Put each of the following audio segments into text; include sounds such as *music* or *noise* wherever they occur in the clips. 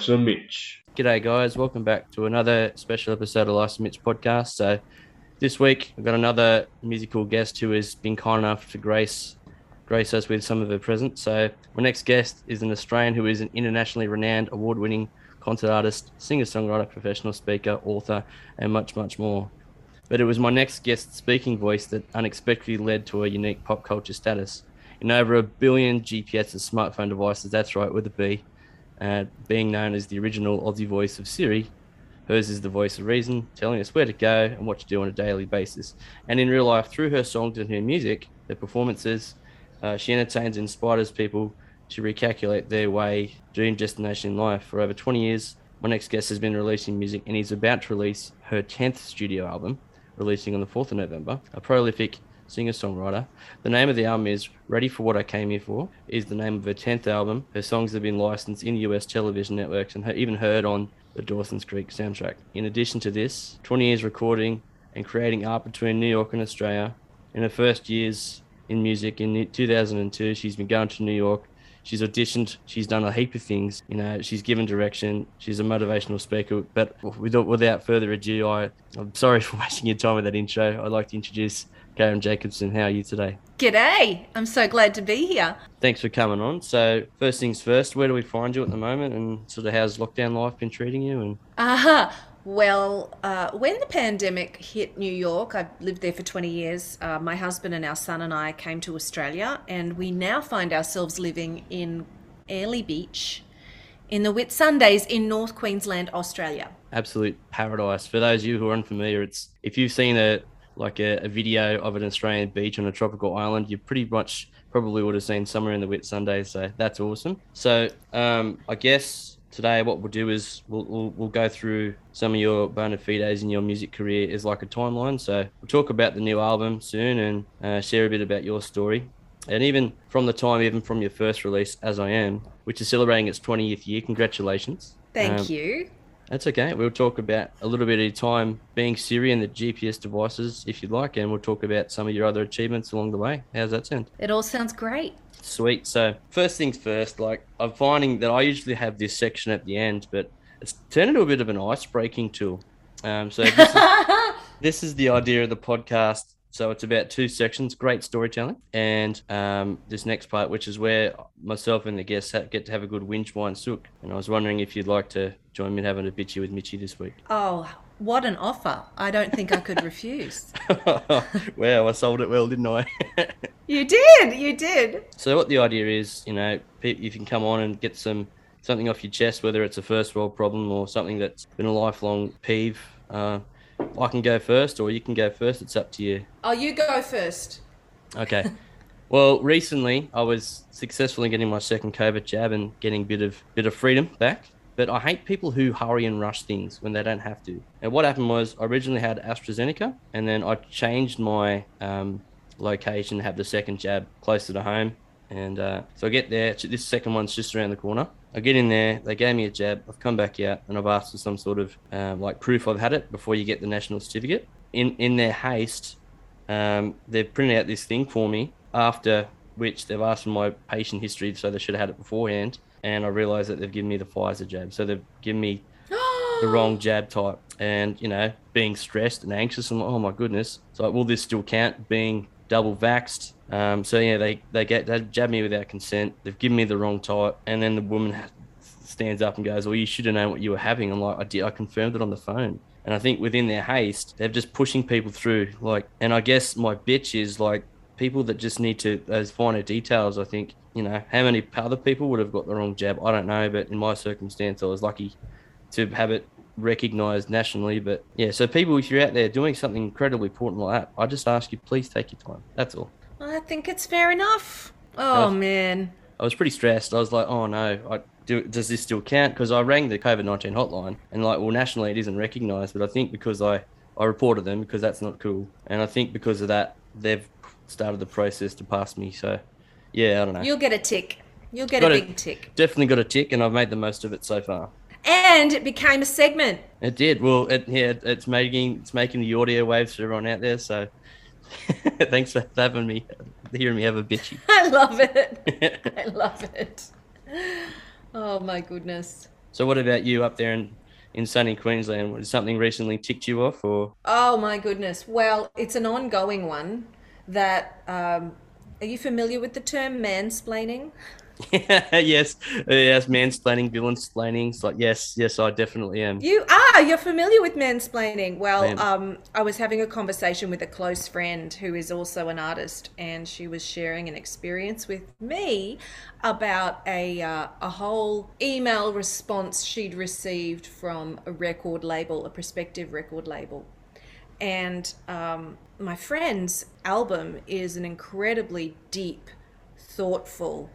Life's a Mitch. G'day, guys. Welcome back to another special episode of Life's a Mitch podcast. So, this week I've got another musical guest who has been kind enough to grace grace us with some of her presence. So, my next guest is an Australian who is an internationally renowned, award-winning concert artist, singer-songwriter, professional speaker, author, and much, much more. But it was my next guest's speaking voice that unexpectedly led to a unique pop culture status. In over a billion GPS and smartphone devices, that's right, with a B, uh, being known as the original Aussie voice of Siri, hers is the voice of reason, telling us where to go and what to do on a daily basis. And in real life, through her songs and her music, her performances, uh, she entertains and inspires people to recalculate their way, dream destination in life. For over 20 years, my next guest has been releasing music and is about to release her 10th studio album, releasing on the 4th of November. A prolific singer songwriter. The name of the album is Ready for What I Came Here For, is the name of her 10th album. Her songs have been licensed in US television networks and even heard on the Dawson's Creek soundtrack. In addition to this, 20 years recording and creating art between New York and Australia. In her first years in music, in 2002, she's been going to New York She's auditioned. She's done a heap of things. You know, she's given direction. She's a motivational speaker. But without, further ado, I, I'm sorry *laughs* for wasting your time with that intro. I'd like to introduce Karen Jacobsen. How are you today? G'day. I'm so glad to be here. Thanks for coming on. So, first things first, where do we find you at the moment and sort of how's lockdown life been treating you? And uh-huh. Well, uh, when the pandemic hit New York, I've lived there for 20 years. Uh, my husband and our son and I came to Australia, and we now find ourselves living in Airlie Beach in the Whitsundays in North Queensland, Australia. Absolute paradise. For those of you who are unfamiliar, it's if you've seen a like a, a video of an Australian beach on a tropical island, you pretty much probably would have seen somewhere in the Whitsundays. So that's awesome. So um, I guess today what we'll do is we'll, we'll, we'll, go through some of your bona fides in your music career as like a timeline so we'll talk about the new album soon and uh, share a bit about your story and even from the time even from your first release as i am which is celebrating its 20th year congratulations thank um, you that's okay we'll talk about a little bit of your time being siri and the gps devices if you'd like and we'll talk about some of your other achievements along the way how's that sound it all sounds great Sweet. So first things first, like I'm finding that I usually have this section at the end, but it's turned into a bit of an ice breaking tool. Um, so this is, *laughs* this is the idea of the podcast. So it's about two sections: great storytelling, and um, this next part, which is where myself and the guests get to have a good whinge wine sook. And I was wondering if you'd like to join me in having a bitchy with Mitchy this week. Oh, what an offer! I don't think I could *laughs* refuse. *laughs* wow, I sold it well, didn't I? *laughs* you did, you did. So what the idea is, you know, you can come on and get some something off your chest, whether it's a first world problem or something that's been a lifelong peeve. Uh, I can go first, or you can go first. It's up to you. Oh, you go first. Okay. *laughs* well, recently I was successful in getting my second COVID jab and getting a bit of bit of freedom back. But I hate people who hurry and rush things when they don't have to. And what happened was I originally had AstraZeneca, and then I changed my um, location, to have the second jab closer to home. And uh, so I get there. This second one's just around the corner. I get in there. They gave me a jab. I've come back out, and I've asked for some sort of um, like proof I've had it before you get the national certificate. In in their haste, um, they've printed out this thing for me. After which they've asked for my patient history, so they should have had it beforehand and I realised that they've given me the Pfizer jab. So they've given me the *gasps* wrong jab type. And, you know, being stressed and anxious, I'm like, oh my goodness. So, like, will this still count being double vaxxed? Um, so, yeah, they, they get they jab me without consent. They've given me the wrong type. And then the woman stands up and goes, well, you should have known what you were having. I'm like, I did. I confirmed it on the phone. And I think within their haste, they're just pushing people through. Like, and I guess my bitch is like people that just need to those finer details. I think you know, how many other people would have got the wrong jab? I don't know, but in my circumstance, I was lucky to have it recognized nationally. But yeah, so people, if you're out there doing something incredibly important like that, I just ask you, please take your time. That's all. I think it's fair enough. Oh, was, man. I was pretty stressed. I was like, oh no, I, do, does this still count? Because I rang the COVID 19 hotline and, like, well, nationally it isn't recognized, but I think because I, I reported them because that's not cool. And I think because of that, they've started the process to pass me. So yeah, I don't know. You'll get a tick. You'll get got a big a, tick. Definitely got a tick, and I've made the most of it so far. And it became a segment. It did. Well, it, yeah, it's making it's making the audio waves for everyone out there. So, *laughs* thanks for having me, hearing me have a bitchy. *laughs* I love it. *laughs* I love it. Oh my goodness. So, what about you up there in in sunny Queensland? Was something recently ticked you off, or? Oh my goodness! Well, it's an ongoing one. That um, are you familiar with the term mansplaining? *laughs* yes, yes, mansplaining, villain like yes, yes, I definitely am. You are. You're familiar with mansplaining. Well, um, I was having a conversation with a close friend who is also an artist, and she was sharing an experience with me about a uh, a whole email response she'd received from a record label, a prospective record label, and um, my friend's album is an incredibly deep, thoughtful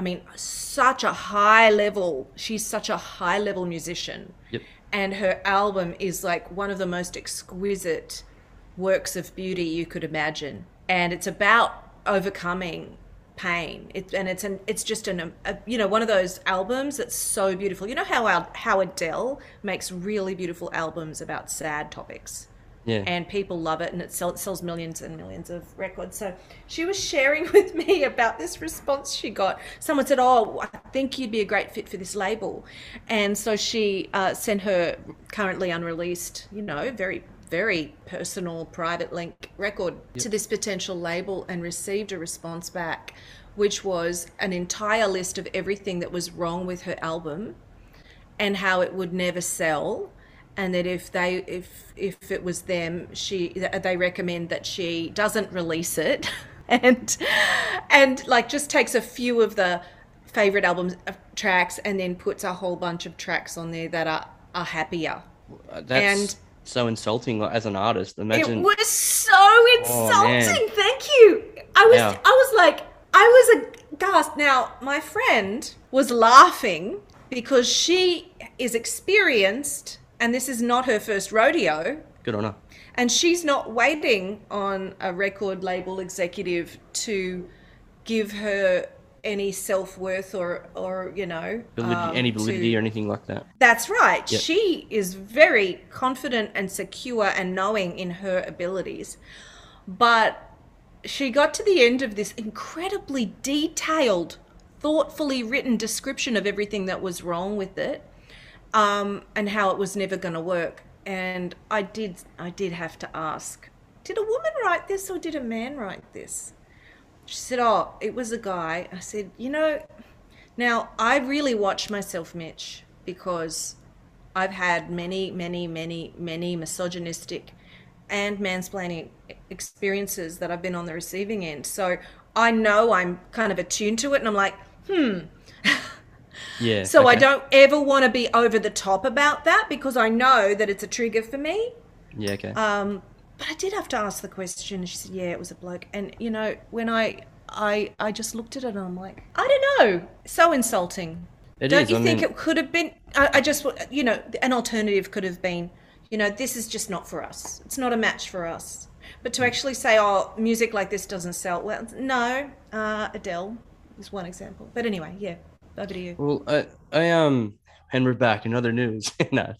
I mean, such a high level. She's such a high level musician. Yep. And her album is like one of the most exquisite works of beauty you could imagine. And it's about overcoming pain. It, and it's an it's just an a, you know one of those albums that's so beautiful. You know how how Adele makes really beautiful albums about sad topics. Yeah. And people love it and it, sell, it sells millions and millions of records. So she was sharing *laughs* with me about this response she got. Someone said, Oh, I think you'd be a great fit for this label. And so she uh, sent her currently unreleased, you know, very very personal private link record yep. to this potential label and received a response back which was an entire list of everything that was wrong with her album and how it would never sell and that if they if if it was them she they recommend that she doesn't release it. *laughs* And and like just takes a few of the favorite albums uh, tracks and then puts a whole bunch of tracks on there that are are happier. That's and so insulting as an artist. Imagine it was so oh, insulting. Oh, thank you. I was yeah. i was like i was aghast now my friend was laughing because she is experienced and this is not her first rodeo. Good on her. And she's not waiting on a record label executive to give her any self worth or, or you know, validity, um, any validity to, or anything like that. That's right. Yep. She is very confident and secure and knowing in her abilities. But she got to the end of this incredibly detailed, thoughtfully written description of everything that was wrong with it um, and how it was never going to work. And I did, I did have to ask, did a woman write this or did a man write this? She said, oh, it was a guy. I said, you know, now I really watch myself, Mitch, because I've had many, many, many, many misogynistic and mansplaining experiences that I've been on the receiving end. So I know I'm kind of attuned to it and I'm like, hmm. *laughs* Yeah. So okay. I don't ever want to be over the top about that because I know that it's a trigger for me. Yeah, okay. Um, but I did have to ask the question. She said, "Yeah, it was a bloke." And you know, when I I I just looked at it and I'm like, I don't know, so insulting. It don't is. you I think mean... it could have been? I, I just, you know, an alternative could have been, you know, this is just not for us. It's not a match for us. But to actually say, oh, music like this doesn't sell, well, no. Uh, Adele is one example. But anyway, yeah. Over to you. Well, I, I um, and we're back in other news. *laughs* no,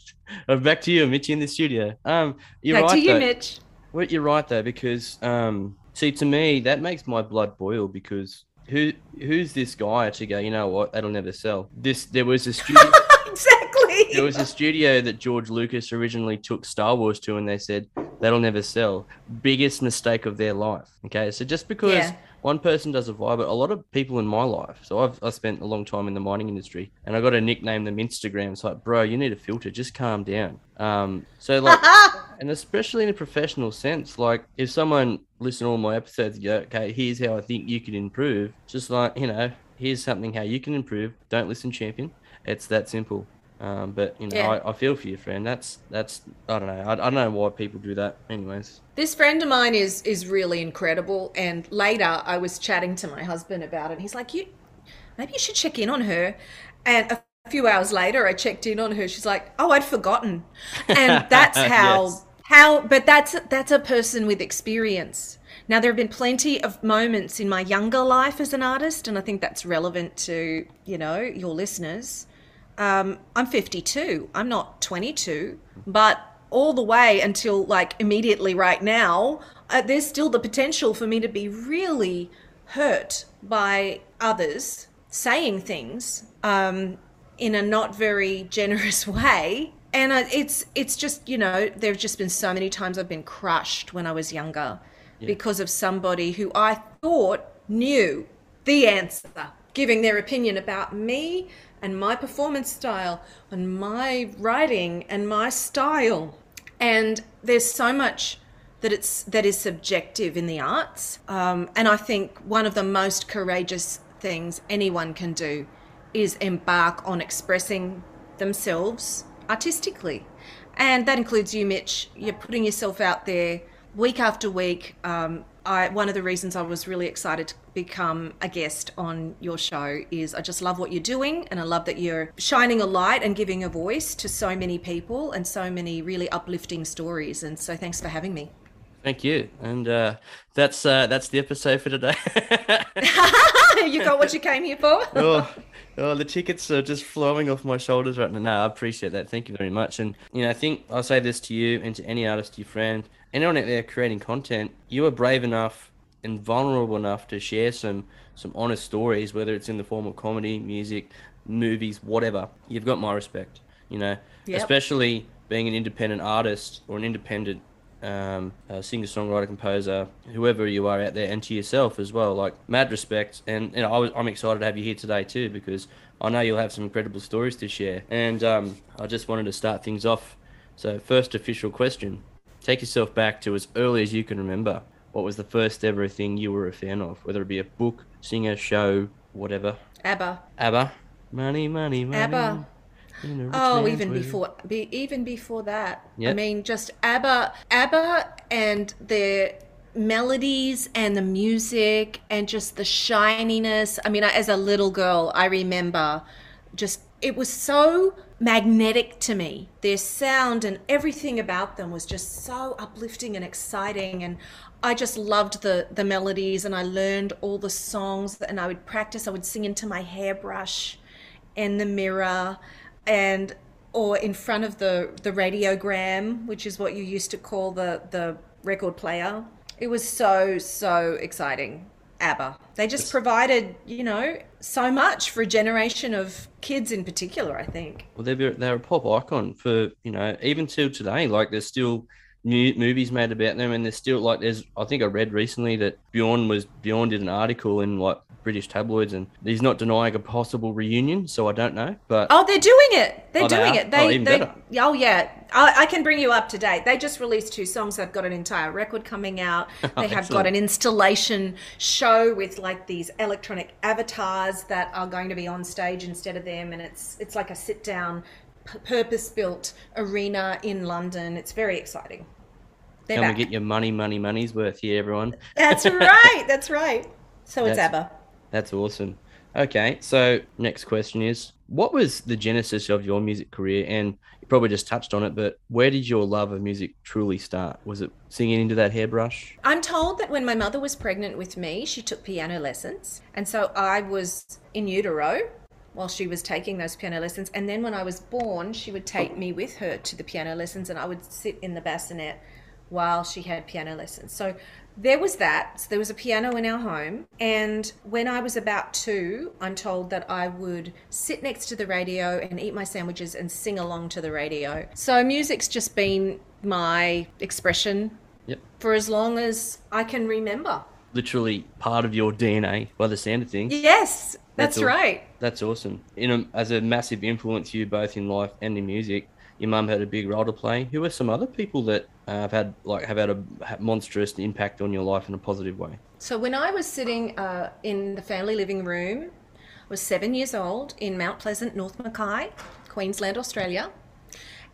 uh, back to you, Mitchy, in the studio. Um, you're back right. to you, though. Mitch. Well, you're right though, because um, see, to me, that makes my blood boil because who who's this guy to go? You know what? That'll never sell. This there was a studio. *laughs* exactly. There was a studio that George Lucas originally took Star Wars to, and they said that'll never sell. Biggest mistake of their life. Okay, so just because. Yeah one person does a vibe, but a lot of people in my life. So I've I spent a long time in the mining industry, and I got to nickname them Instagram. It's like, bro, you need a filter. Just calm down. Um, so like, *laughs* and especially in a professional sense, like if someone listen to all my episodes, go, okay, here's how I think you can improve. Just like you know, here's something how you can improve. Don't listen, champion. It's that simple. Um, but you know, yeah. I, I, feel for your friend. That's that's I don't know. I, I don't know why people do that. Anyways, this friend of mine is is really incredible. And later, I was chatting to my husband about it. He's like, "You, maybe you should check in on her." And a few hours later, I checked in on her. She's like, "Oh, I'd forgotten." And *laughs* that's how yes. how. But that's that's a person with experience. Now, there have been plenty of moments in my younger life as an artist, and I think that's relevant to you know your listeners um, I'm 52. I'm not 22, but all the way until like immediately right now, uh, there's still the potential for me to be really hurt by others saying things um, in a not very *laughs* generous way. And it's it's just you know there have just been so many times I've been crushed when I was younger yeah. because of somebody who I thought knew the answer, giving their opinion about me and my performance style and my writing and my style. And there's so much that it's that is subjective in the arts. Um, and I think one of the most courageous things anyone can do is embark on expressing themselves artistically. And that includes you, Mitch. You're putting yourself out there week after week. Um, I, one of the reasons I was really excited to become a guest on your show is I just love what you're doing and I love that you're shining a light and giving a voice to so many people and so many really uplifting stories. And so thanks for having me. Thank you, and uh, that's uh, that's the episode for today. *laughs* you got what you came here for. *laughs* oh, oh, the tickets are just flowing off my shoulders right now. No, I appreciate that. Thank you very much. And you know, I think I'll say this to you and to any artist, your friend, anyone out there creating content. You are brave enough and vulnerable enough to share some some honest stories, whether it's in the form of comedy, music, movies, whatever. You've got my respect. You know, yep. especially being an independent artist or an independent um, singer, songwriter, composer, whoever you are out there, and to yourself as well. Like mad respect, and you know, I was, I'm excited to have you here today too because I know you'll have some incredible stories to share. And um, I just wanted to start things off. So, first official question: Take yourself back to as early as you can remember. What was the first ever thing you were a fan of, whether it be a book, singer, show, whatever? ABBA. ABBA. Money, money, money. ABBA oh, even before, be, even before that. Yep. I mean, just ABBA, ABBA, and their melodies and the music and just the shininess. I mean, as a little girl, I remember just it was so magnetic to me. Their sound and everything about them was just so uplifting and exciting and I just loved the the melodies and I learned all the songs and I would practice. I would sing into my hairbrush in the mirror and or in front of the the radiogram, which is what you used to call the the record player. It was so so exciting. ABBA. They just provided, you know, so much for a generation of kids in particular. I think. Well, they're they're a pop icon for you know even till today. Like there's still new movies made about them, and there's still like there's I think I read recently that Bjorn was Bjorn did an article in like British tabloids, and he's not denying a possible reunion. So I don't know, but oh, they're doing it. They're oh, doing oh, they it. They, oh, they, better. oh yeah. I, I, can bring you up to date. They just released two songs. They've got an entire record coming out. *laughs* They have got an installation show with like these electronic avatars that are going to be on stage instead of them, and it's it's like a sit down, purpose built arena in London. It's very exciting. They're Can back. we get your money, money, money's worth here, everyone? That's *laughs* right. That's right. So it's ABBA. That's awesome. Okay, so next question is what was the genesis of your music career? And you probably just touched on it, but where did your love of music truly start? Was it singing into that hairbrush? I'm told that when my mother was pregnant with me, she took piano lessons. And so I was in utero while she was taking those piano lessons. And then when I was born, she would take me with her to the piano lessons and I would sit in the bassinet while she had piano lessons. So there was that. So there was a piano in our home. And when I was about two, I'm told that I would sit next to the radio and eat my sandwiches and sing along to the radio. So music's just been my expression yep. for as long as I can remember. Literally part of your DNA by the sound of things. Yes, that's, that's right. That's awesome. In a, as a massive influence you both in life and in music, your mum had a big role to play. Who are some other people that uh, have had like have had a monstrous impact on your life in a positive way? So when I was sitting uh, in the family living room, I was seven years old in Mount Pleasant, North Mackay, Queensland, Australia.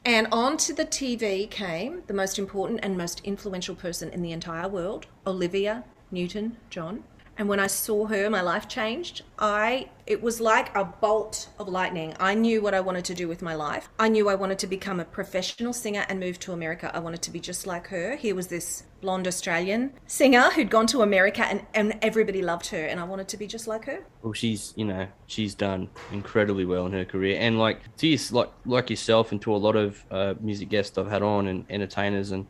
And onto the TV came the most important and most influential person in the entire world, Olivia Newton John. And when I saw her, my life changed. I it was like a bolt of lightning. I knew what I wanted to do with my life. I knew I wanted to become a professional singer and move to America. I wanted to be just like her. Here was this blonde Australian singer who'd gone to America and, and everybody loved her and I wanted to be just like her. Well she's you know, she's done incredibly well in her career. And like to you, like like yourself and to a lot of uh, music guests I've had on and entertainers and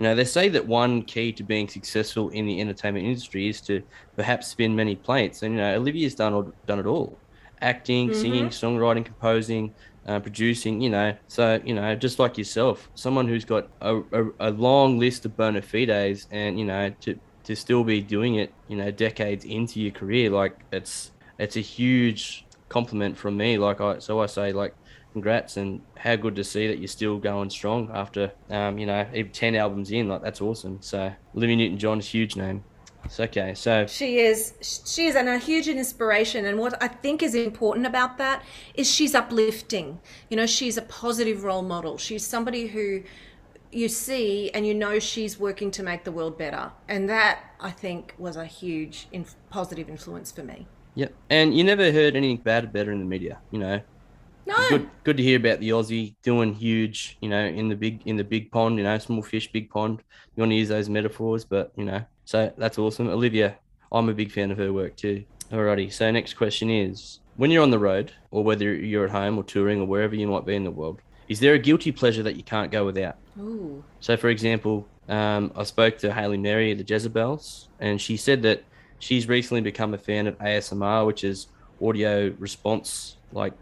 you know, they say that one key to being successful in the entertainment industry is to perhaps spin many plates. And, you know, Olivia's done, all, done it all. acting, mm-hmm. singing, songwriting, composing, uh, producing, you know. So, you know, just like yourself, someone who's got a, a, a, long list of bona fides and, you know, to, to still be doing it, you know, decades into your career, like it's, it's a huge compliment from me. Like I, so I say like, congrats and how good to see that you're still going strong after, um, you know, even 10 albums in, like that's awesome. So Olivia Newton-John's huge name. It's okay. So she is she is and a huge inspiration. And what I think is important about that is she's uplifting. You know, she's a positive role model. She's somebody who you see and you know she's working to make the world better. And that I think was a huge inf- positive influence for me. Yeah, and you never heard anything bad about her in the media. You know, no. Good, good to hear about the Aussie doing huge. You know, in the big in the big pond. You know, small fish, big pond. You want to use those metaphors, but you know, so that's awesome. Olivia, I'm a big fan of her work too. Alrighty. So next question is: When you're on the road, or whether you're at home or touring or wherever you might be in the world, is there a guilty pleasure that you can't go without? Ooh. So, for example, um, I spoke to Hayley Mary of the Jezabels, and she said that she's recently become a fan of ASMR, which is audio response, like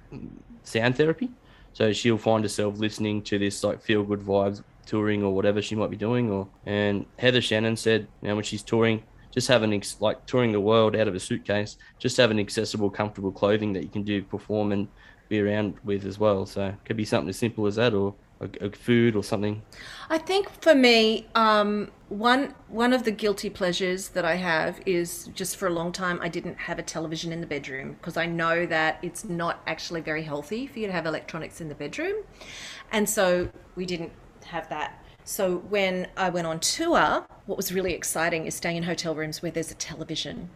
sound therapy. So she'll find herself listening to this like feel good vibes touring or whatever she might be doing. Or and Heather Shannon said, you know, when she's touring, just having ex- like touring the world out of a suitcase, just having accessible, comfortable clothing that you can do perform and be around with as well. So it could be something as simple as that, or a, food or something? I think for me, um, one one of the guilty pleasures that I have is just for a long time I didn't have a television in the bedroom because I know that it's not actually very healthy for you to have electronics in the bedroom, and so we didn't have that. So when I went on tour, what was really exciting is staying in hotel rooms where there's a television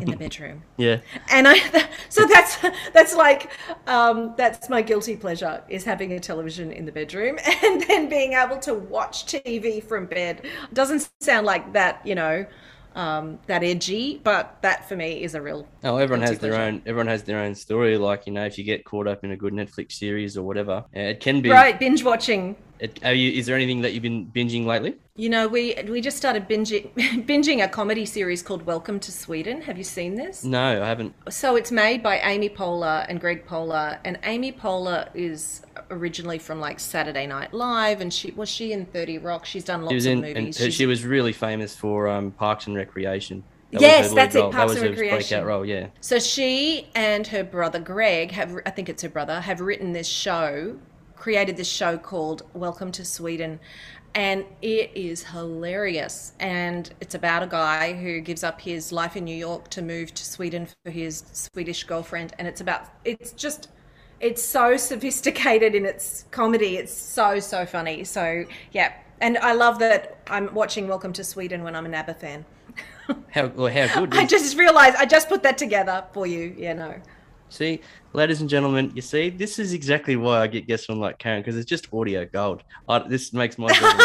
in the bedroom. *laughs* yeah. And I, *laughs* so that's that's like um, that's my guilty pleasure is having a television in the bedroom *laughs* and then being able to watch TV from bed. Doesn't sound like that, you know, um, that edgy, but that for me is a real. Oh, everyone has their own. Everyone has their own story. Like you know, if you get caught up in a good Netflix series or whatever, it can be right binge watching. You, is there anything that you've been binging lately? You know, we we just started binging *laughs* binging a comedy series called Welcome to Sweden. Have you seen this? No, I haven't. So it's made by Amy Poehler and Greg Poehler, and Amy Poehler is originally from like Saturday Night Live, and she was she in Thirty Rock. She's done lots of movies. And she was really famous for um, Parks and Recreation. That yes, that's it. Parks that and Recreation. breakout role, yeah. So she and her brother Greg have, I think it's her brother, have written this show created this show called Welcome to Sweden. And it is hilarious. And it's about a guy who gives up his life in New York to move to Sweden for his Swedish girlfriend. And it's about, it's just, it's so sophisticated in its comedy. It's so, so funny. So, yeah. And I love that I'm watching Welcome to Sweden when I'm an ABBA fan. how, well, how good. *laughs* I just realized, I just put that together for you. Yeah, no. See, ladies and gentlemen, you see, this is exactly why I get guests from like Karen because it's just audio gold. I, this makes my job.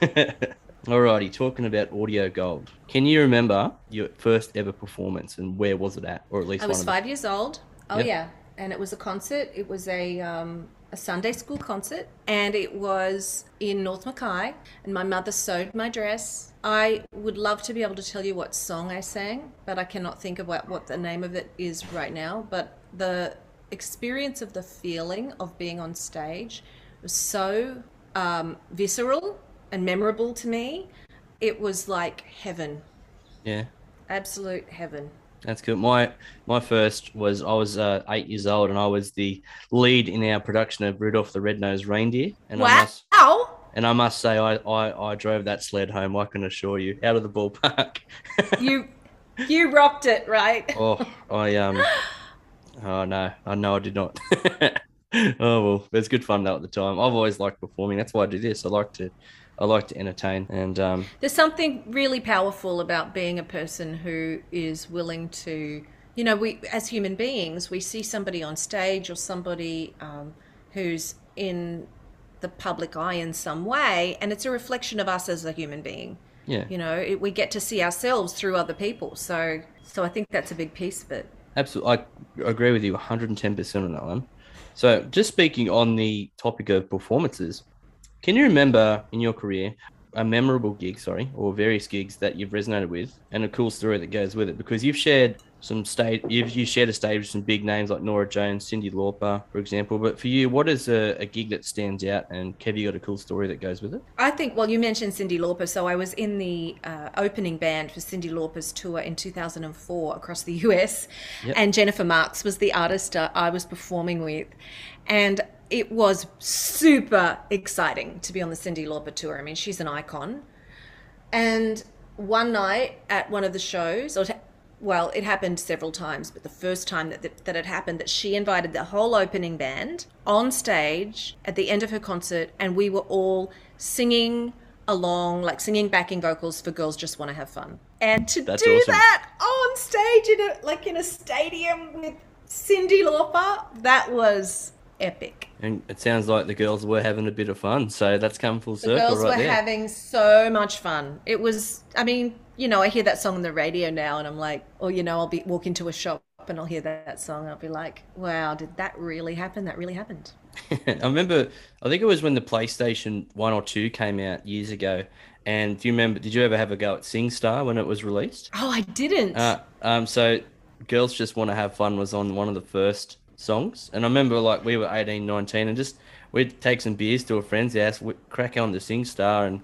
*laughs* *laughs* Alrighty, talking about audio gold. Can you remember your first ever performance and where was it at, or at least I was five years old. Oh yep. yeah, and it was a concert. It was a um, a Sunday school concert, and it was in North Mackay. And my mother sewed my dress. I would love to be able to tell you what song I sang, but I cannot think of what, what the name of it is right now. But the experience of the feeling of being on stage was so um, visceral and memorable to me. It was like heaven. Yeah. Absolute heaven. That's good. My my first was I was uh, eight years old and I was the lead in our production of Rudolph the Red-Nosed Reindeer. And wow! I must, and I must say, I, I I drove that sled home. I can assure you, out of the ballpark. *laughs* you you rocked it, right? oh, I um. Oh no, I know I did not. *laughs* oh well, it was good fun though at the time. I've always liked performing. That's why I do this. I like to I like to entertain. And um, there's something really powerful about being a person who is willing to, you know, we as human beings, we see somebody on stage or somebody um, who's in the public eye in some way, and it's a reflection of us as a human being. Yeah. You know, it, we get to see ourselves through other people. So, so I think that's a big piece of it. Absolutely, I agree with you 110% on that one. So, just speaking on the topic of performances, can you remember in your career a memorable gig, sorry, or various gigs that you've resonated with and a cool story that goes with it? Because you've shared some stage. You've you shared a stage with some big names like Norah Jones, Cyndi Lauper, for example. But for you, what is a, a gig that stands out? And Kev, you got a cool story that goes with it? I think. Well, you mentioned Cyndi Lauper, so I was in the uh, opening band for Cyndi Lauper's tour in 2004 across the US, yep. and Jennifer Marks was the artist uh, I was performing with, and it was super exciting to be on the Cyndi Lauper tour. I mean, she's an icon. And one night at one of the shows, or well, it happened several times, but the first time that, that, that it happened, that she invited the whole opening band on stage at the end of her concert, and we were all singing along, like singing backing vocals for Girls Just Want to Have Fun. And to That's do awesome. that on stage in a like in a stadium with Cyndi Lauper, that was epic. And it sounds like the girls were having a bit of fun, so that's come full circle. The girls right were there. having so much fun. It was, I mean, you know, I hear that song on the radio now, and I'm like, or you know, I'll be walk into a shop and I'll hear that song. I'll be like, wow, did that really happen? That really happened. *laughs* I remember, I think it was when the PlayStation One or Two came out years ago. And do you remember? Did you ever have a go at SingStar when it was released? Oh, I didn't. Uh, um, so girls just want to have fun was on one of the first songs. And I remember like we were 18, 19 and just we'd take some beers to a friend's house, we'd crack on the SingStar and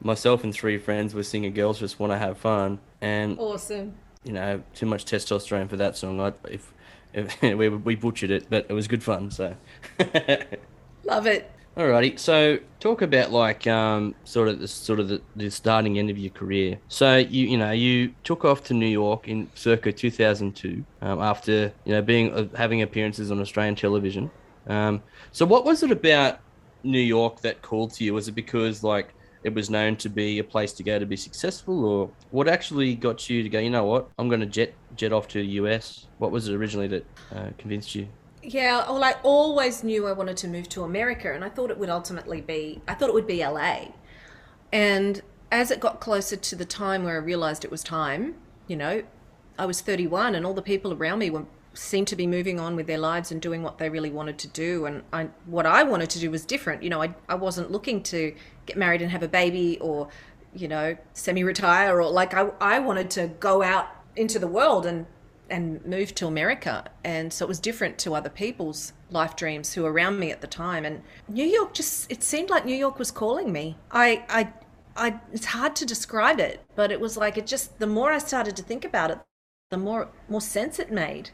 myself and three friends were singing Girls Just Want to Have Fun. And awesome. You know, too much testosterone for that song. I, if, if *laughs* we, we butchered it, but it was good fun. So *laughs* love it. Alrighty, so talk about like um, sort of the sort of the, the, starting end of your career. So you you know you took off to New York in circa 2002 um, after you know being uh, having appearances on Australian television. Um, so what was it about New York that called to you? Was it because like it was known to be a place to go to be successful, or what actually got you to go? You know what? I'm going to jet jet off to the US. What was it originally that uh, convinced you? Yeah, well, I always knew I wanted to move to America, and I thought it would ultimately be, I thought it would be LA. And as it got closer to the time where I realized it was time, you know, I was 31, and all the people around me were seemed to be moving on with their lives and doing what they really wanted to do. And I, what I wanted to do was different. You know, I, I wasn't looking to get married and have a baby or, you know, semi retire or like I, I wanted to go out into the world and and moved to America. And so it was different to other people's life dreams who were around me at the time. And New York just, it seemed like New York was calling me. I, I, I, it's hard to describe it, but it was like, it just, the more I started to think about it, the more, more sense it made.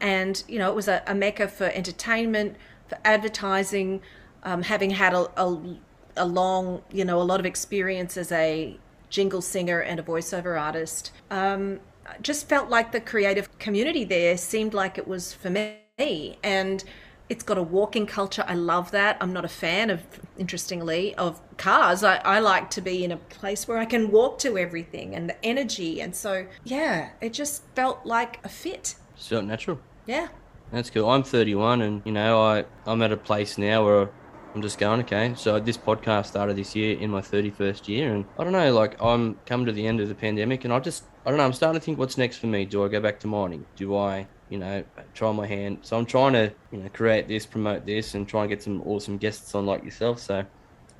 And, you know, it was a, a mecca for entertainment, for advertising, um, having had a, a, a long, you know, a lot of experience as a jingle singer and a voiceover artist. Um, just felt like the creative community there seemed like it was for me. And it's got a walking culture. I love that. I'm not a fan of, interestingly, of cars. I, I like to be in a place where I can walk to everything and the energy. And so, yeah, it just felt like a fit. So natural. Yeah. That's cool. I'm 31 and, you know, I, I'm at a place now where I'm just going, okay. So this podcast started this year in my 31st year, and I don't know, like I'm coming to the end of the pandemic, and I just, I don't know, I'm starting to think what's next for me. Do I go back to mining? Do I, you know, try my hand? So I'm trying to, you know, create this, promote this, and try and get some awesome guests on like yourself. So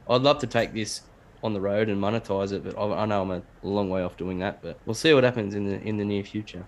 I'd love to take this on the road and monetize it, but I, I know I'm a long way off doing that. But we'll see what happens in the in the near future.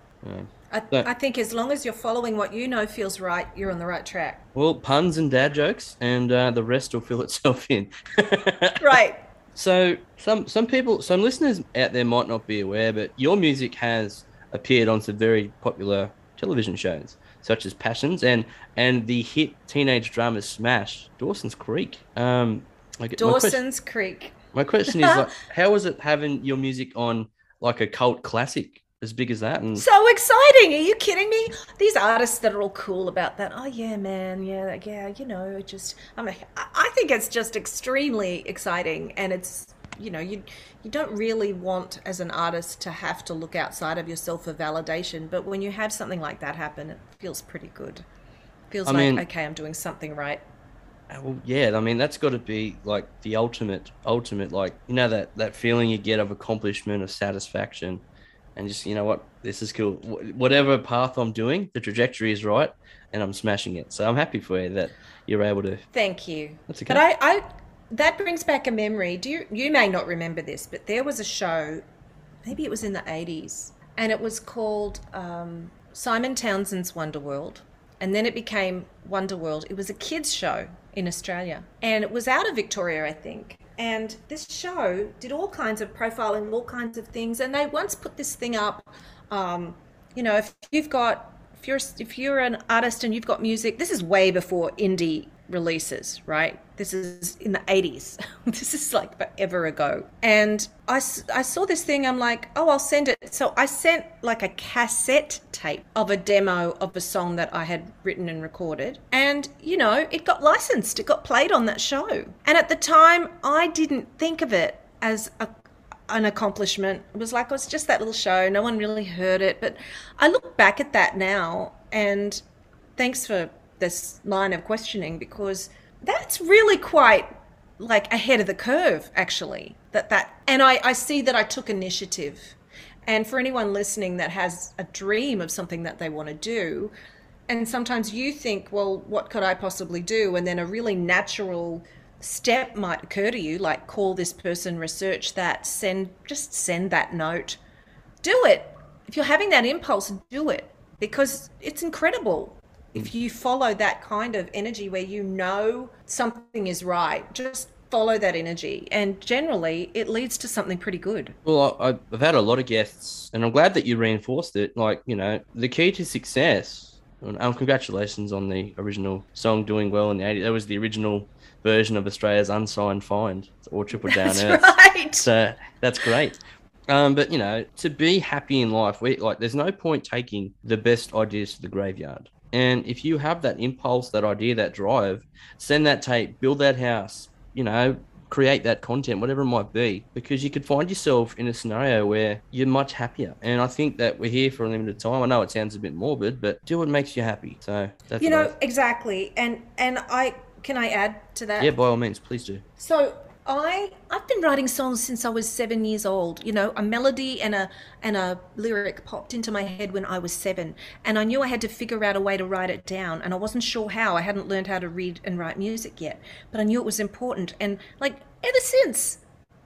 I, so, I, think as long as you're following what you know feels right, you're on the right track. Well, puns and dad jokes, and uh, the rest will fill itself in. *laughs* right. So some some people, some listeners out there might not be aware, but your music has appeared on some very popular television shows, such as Passions and and the hit teenage drama smash Dawson's Creek. Um, like, Dawson's my Creek. My question is, like, *laughs* how was it having your music on like a cult classic as big as that. And so exciting! Are you kidding me? These artists that are all cool about that. Oh yeah, man, yeah, yeah. You know, it just I mean, I think it's just extremely exciting, and it's you know you you don't really want as an artist to have to look outside of yourself for validation but when you have something like that happen it feels pretty good feels I like mean, okay i'm doing something right uh, well yeah i mean that's got to be like the ultimate ultimate like you know that that feeling you get of accomplishment of satisfaction and just you know what this is cool whatever path i'm doing the trajectory is right and i'm smashing it so i'm happy for you that you're able to thank you that's okay but i i that brings back a memory do you you may not remember this but there was a show maybe it was in the 80s and it was called um, Simon Townsend's Wonderworld. And then it became Wonderworld. It was a kids' show in Australia, and it was out of Victoria, I think. And this show did all kinds of profiling, all kinds of things. And they once put this thing up. Um, you know, if you've got if you're if you're an artist and you've got music, this is way before indie releases, right? This is in the 80s. *laughs* this is like forever ago. And I, I saw this thing, I'm like, oh, I'll send it. So I sent like a cassette tape of a demo of a song that I had written and recorded. And, you know, it got licensed, it got played on that show. And at the time, I didn't think of it as a an accomplishment. It was like it was just that little show. No one really heard it. But I look back at that now and thanks for this line of questioning because that's really quite like ahead of the curve actually that that and I, I see that I took initiative. And for anyone listening that has a dream of something that they want to do and sometimes you think well what could I possibly do? And then a really natural step might occur to you like call this person research that send just send that note. Do it. If you're having that impulse do it because it's incredible if you follow that kind of energy where you know something is right, just follow that energy. And generally, it leads to something pretty good. Well, I've had a lot of guests, and I'm glad that you reinforced it. Like, you know, the key to success, and um, congratulations on the original song doing well in the 80s. That was the original version of Australia's Unsigned Find or Triple Down that's Earth. Right. So that's great. Um, but you know, to be happy in life, we like there's no point taking the best ideas to the graveyard. And if you have that impulse, that idea, that drive, send that tape, build that house, you know, create that content, whatever it might be, because you could find yourself in a scenario where you're much happier. And I think that we're here for a limited time. I know it sounds a bit morbid, but do what makes you happy. So that's you know exactly. And and I can I add to that? Yeah, by all means, please do. So I I've been writing songs since I was seven years old. You know, a melody and a and a lyric popped into my head when I was seven, and I knew I had to figure out a way to write it down, and I wasn't sure how. I hadn't learned how to read and write music yet, but I knew it was important, and like ever since,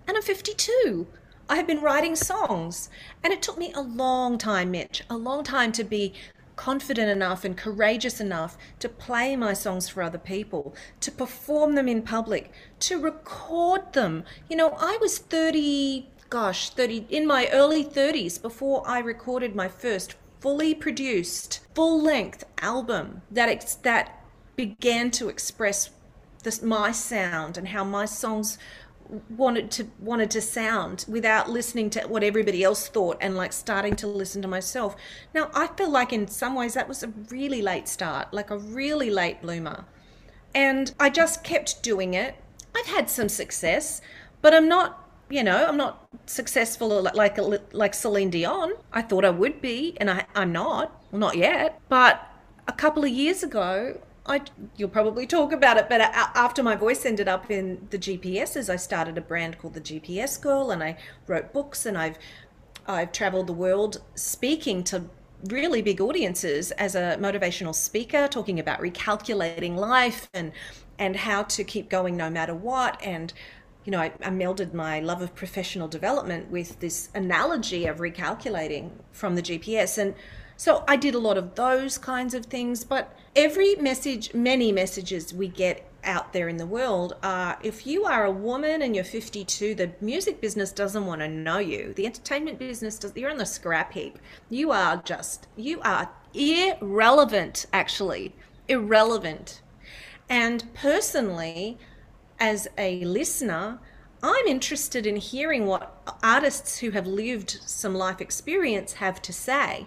and I'm 52. I have been writing songs, and it took me a long time, Mitch, a long time to be confident enough and courageous enough to play my songs for other people, to perform them in public, to record them. You know, I was 30, gosh, 30, in my early 30s before I recorded my first fully produced, full length album that, ex- that began to express this, my sound and how my songs wanted to wanted to sound without listening to what everybody else thought and like starting to listen to myself. Now I feel like in some ways that was a really late start, like a really late bloomer. And I just kept doing it. I've had some success, but I'm not, you know, I'm not successful like like Celine Dion. I thought I would be, and I, I'm not, well, not yet. But a couple of years ago, I, you'll probably talk about it, but uh, after my voice ended up in the GPSs, I started a brand called the GPS Girl, and I wrote books, and I've I've traveled the world speaking to really big audiences as a motivational speaker, talking about recalculating life and and how to keep going no matter what, and you know, I, I, melded my love of professional development with this analogy of recalculating from the GPS. And so I did a lot of those kinds of things, but every message, many messages we get out there in the world are if you are a woman and you're 52 the music business doesn't want to know you. The entertainment business does you're on the scrap heap. You are just you are irrelevant actually irrelevant. And personally as a listener i'm interested in hearing what artists who have lived some life experience have to say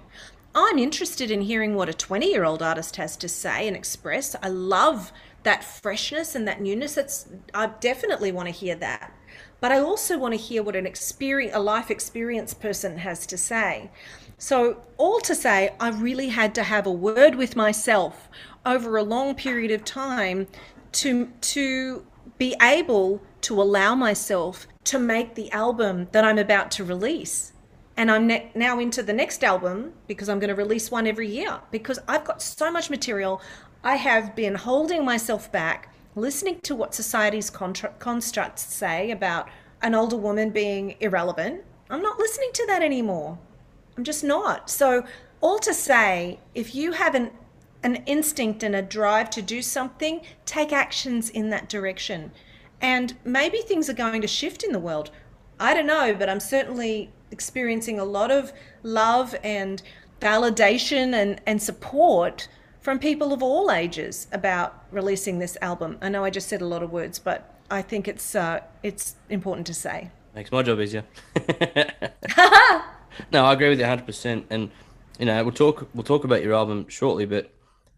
I'm interested in hearing what a 20 year old artist has to say and express. I love that freshness and that newness. It's, I definitely want to hear that. But I also want to hear what an experience, a life experience person has to say. So, all to say, I really had to have a word with myself over a long period of time to, to be able to allow myself to make the album that I'm about to release and I'm ne- now into the next album because I'm going to release one every year because I've got so much material. I have been holding myself back, listening to what society's contra- constructs say about an older woman being irrelevant. I'm not listening to that anymore. I'm just not. So, all to say, if you have an an instinct and a drive to do something, take actions in that direction. And maybe things are going to shift in the world. I don't know, but I'm certainly experiencing a lot of love and validation and, and support from people of all ages about releasing this album. I know I just said a lot of words, but I think it's uh, it's important to say. Makes my job easier. *laughs* no, I agree with you 100%. And you know, we'll talk we'll talk about your album shortly, but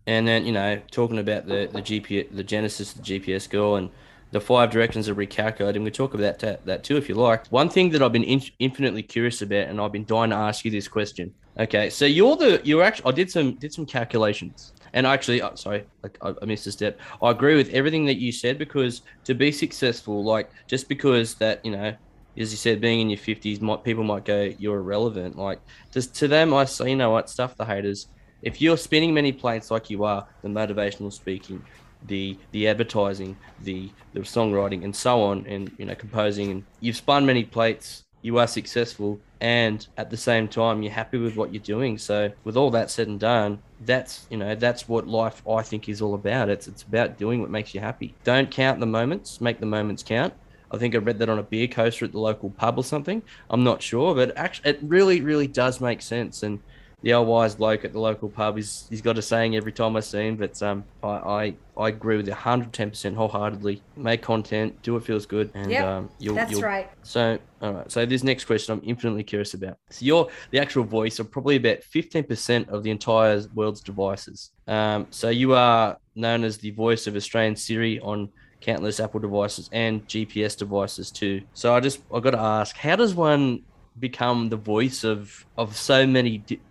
and then you know, talking about the the GPS, the genesis of the GPS girl, and the five directions of recalculating. We talk about that, that too, if you like. One thing that I've been in, infinitely curious about, and I've been dying to ask you this question. Okay, so you're the you're actually I did some did some calculations, and actually, oh, sorry, I, I missed a step. I agree with everything that you said because to be successful, like just because that you know as you said, being in your fifties, might people might go, "You're irrelevant." Like, just to them, I say, you know what, stuff the haters. If you're spinning many plates like you are, the motivational speaking, the the advertising, the the songwriting, and so on, and you know composing, and you've spun many plates. You are successful, and at the same time, you're happy with what you're doing. So, with all that said and done, that's you know that's what life I think is all about. It's it's about doing what makes you happy. Don't count the moments, make the moments count. I think I read that on a beer coaster at the local pub or something. I'm not sure, but actually, it really, really does make sense. And the old wise bloke at the local pub. He's he's got a saying every time I see him. But um, I I, I agree with you 110 percent wholeheartedly. Make content, do what feels good, and Yep, um, you'll, That's you'll right. so, all right. So this next question, I'm infinitely curious about. So you're the actual voice of probably about 15% of the entire world's devices. Um, so you are known as the voice of Australian Siri on countless Apple devices and GPS devices too. So I just I got to ask, how does one become the voice of of so many di-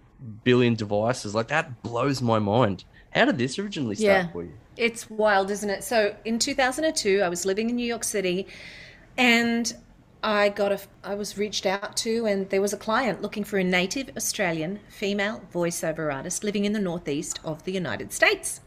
billion devices? Like that blows my mind. How did this originally start Yeah. for you? It's wild, isn't it? So in 2002, I was living in New York City and I got a I was reached out to and there was a client looking for a native Australian female voiceover artist living in the northeast of the United States.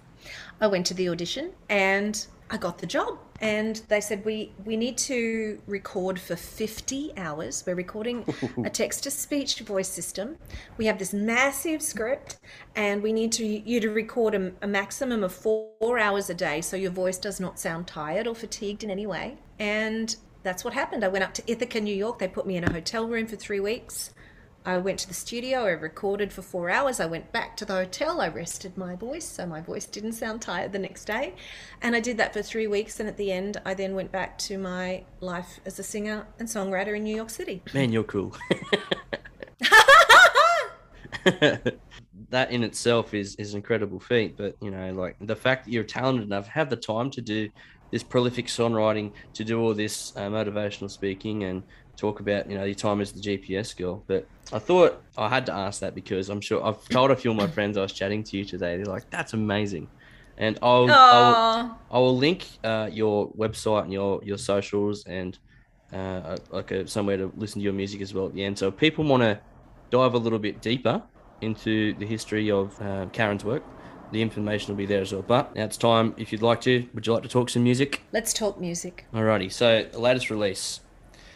I went to the audition and I got the job. And they said we we need to record for 50 hours. We're recording a *laughs* text to speech voice system. We have this massive script and we need to you to record a, a maximum of 4 hours a day so your voice does not sound tired or fatigued in any way. And that's what happened. I went up to Ithaca, New York. They put me in a hotel room for 3 weeks. I went to the studio, I recorded for four hours. I went back to the hotel, I rested my voice so my voice didn't sound tired the next day. And I did that for three weeks. And at the end, I then went back to my life as a singer and songwriter in New York City. Man, you're cool. *laughs* *laughs* that in itself is is an incredible feat. But you know, like the fact that you're talented enough, have the time to do this prolific songwriting, to do all this uh, motivational speaking, and talk about you know your time as the GPS girl. But I thought I had to ask that because I'm sure I've told a few of my friends I was chatting to you today. They're like, "That's amazing," and I'll I'll, I will link uh, your website and your your socials and uh, like a, somewhere to listen to your music as well at the end. So if people want to dive a little bit deeper into the history of uh, Karen's work, the information will be there as well. But now it's time. If you'd like to, would you like to talk some music? Let's talk music. Alrighty. So the latest release.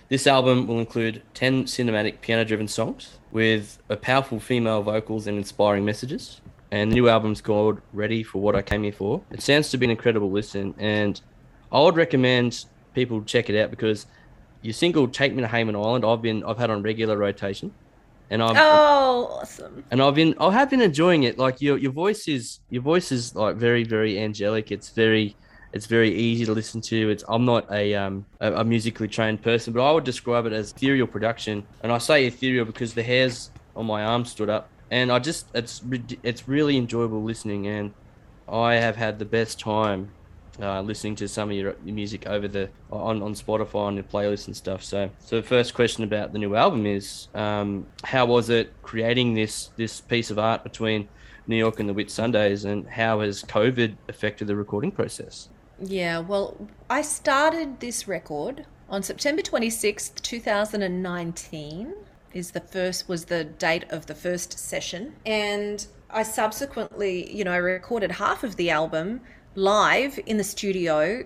This album will include 10 cinematic piano driven songs with a powerful female vocals and inspiring messages. And the new album's called Ready for What I Came Here For. It sounds to be an incredible listen, and I would recommend people check it out because your single "Take Me to Hayman Island" I've been I've had on regular rotation, and I've Oh, awesome. and I've been I have been enjoying it. Like your your voice is your voice is like very very angelic. It's very it's very easy to listen to. It's I'm not a um a, a musically trained person, but I would describe it as ethereal production. And I say ethereal because the hairs on my arm stood up, and I just it's it's really enjoyable listening, and I have had the best time. Uh, listening to some of your, your music over the on, on Spotify on your playlists and stuff. So, so the first question about the new album is, um, how was it creating this this piece of art between New York and the Whitsundays, and how has COVID affected the recording process? Yeah, well, I started this record on September 26th, 2019 is the first was the date of the first session and I subsequently, you know, I recorded half of the album live in the studio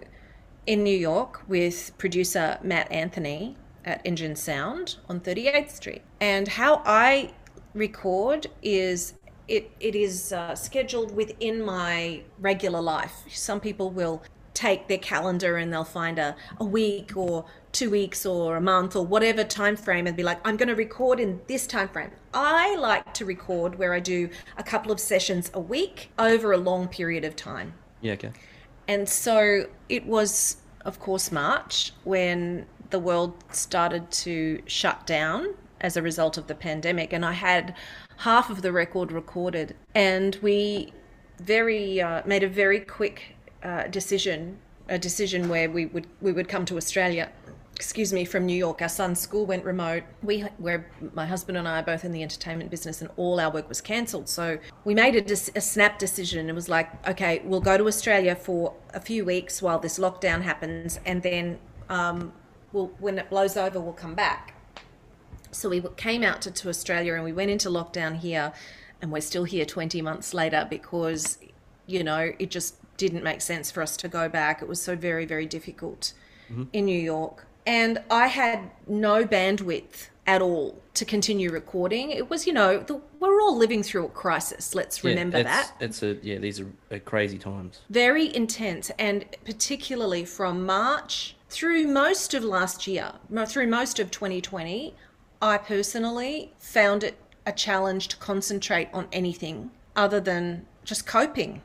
in New York with producer Matt Anthony at Engine Sound on 38th Street. And how I record is it it is uh, scheduled within my regular life. Some people will take their calendar and they'll find a, a week or two weeks or a month or whatever time frame and be like i'm going to record in this time frame i like to record where i do a couple of sessions a week over a long period of time. Yeah, okay. and so it was of course march when the world started to shut down as a result of the pandemic and i had half of the record recorded. And we very uh, made a very quick decision a decision where we would we would come to australia excuse me, from New York. Our son's school went remote. We, where my husband and I are both in the entertainment business, and all our work was cancelled. So we made a, a, snap decision. It was like, okay, we'll go to Australia for a few weeks while this lockdown happens, and then um, we'll, when it blows over, we'll come back. So we came out to, to Australia, and we went into lockdown here, and we're still here 20 months later because, you know, it just didn't make sense for us to go back. It was so very, very difficult mm-hmm. in New York and I had no bandwidth at all to continue recording. It was, you know, the, we're all living through a crisis. Let's remember yeah, that. It's a yeah, these are crazy times. Very intense, and particularly from March through most of last year, through most of 2020, I personally found it a challenge to concentrate on anything other than just coping.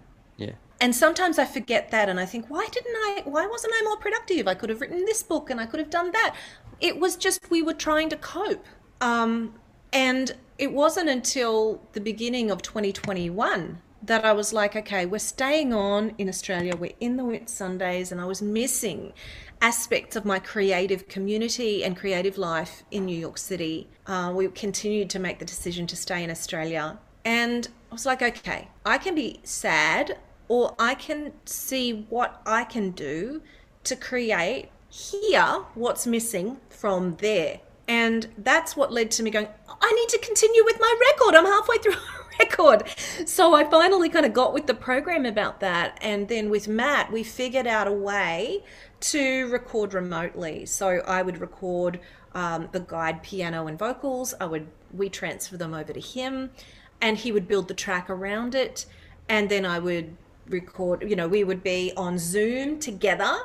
And sometimes I forget that and I think, why didn't I, why wasn't I more productive? I could have written this book and I could have done that. It was just, we were trying to cope. Um, and it wasn't until the beginning of 2021 that I was like, okay, we're staying on in Australia. We're in the Whitsundays, and I was missing aspects of my creative community and creative life in New York City. Uh, we continued to make the decision to stay in Australia. And I was like, okay, I can be sad or I can see what I can do to create here what's missing from there. And that's what led to me going, I need to continue with my record. I'm halfway through *laughs* a record. So I finally kind of got with the program about that. And then with Matt, we figured out a way to record remotely. So I would record um, the guide piano and vocals. I would we transfer them over to him, and he would build the track around it. And then I would record, you know, we would be on Zoom together,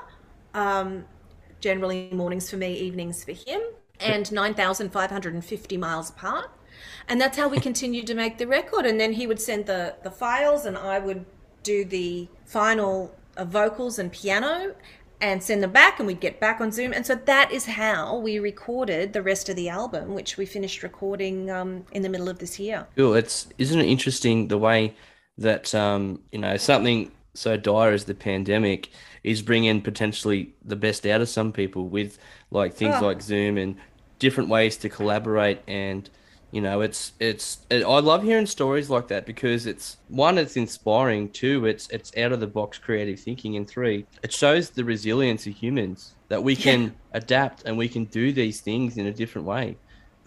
um, generally mornings for me, evenings for him, and 9,550 miles apart. And that's how we *laughs* continued to make the record. And then he would send the, the files, and I would do the final uh, vocals and piano and send them back and we'd get back on zoom and so that is how we recorded the rest of the album which we finished recording um, in the middle of this year cool it's isn't it interesting the way that um, you know something so dire as the pandemic is bringing potentially the best out of some people with like things oh. like Zoom and different ways to collaborate and you know it's it's it, I love hearing stories like that because it's one it's inspiring two it's it's out of the box creative thinking and three it shows the resilience of humans that we can yeah. adapt and we can do these things in a different way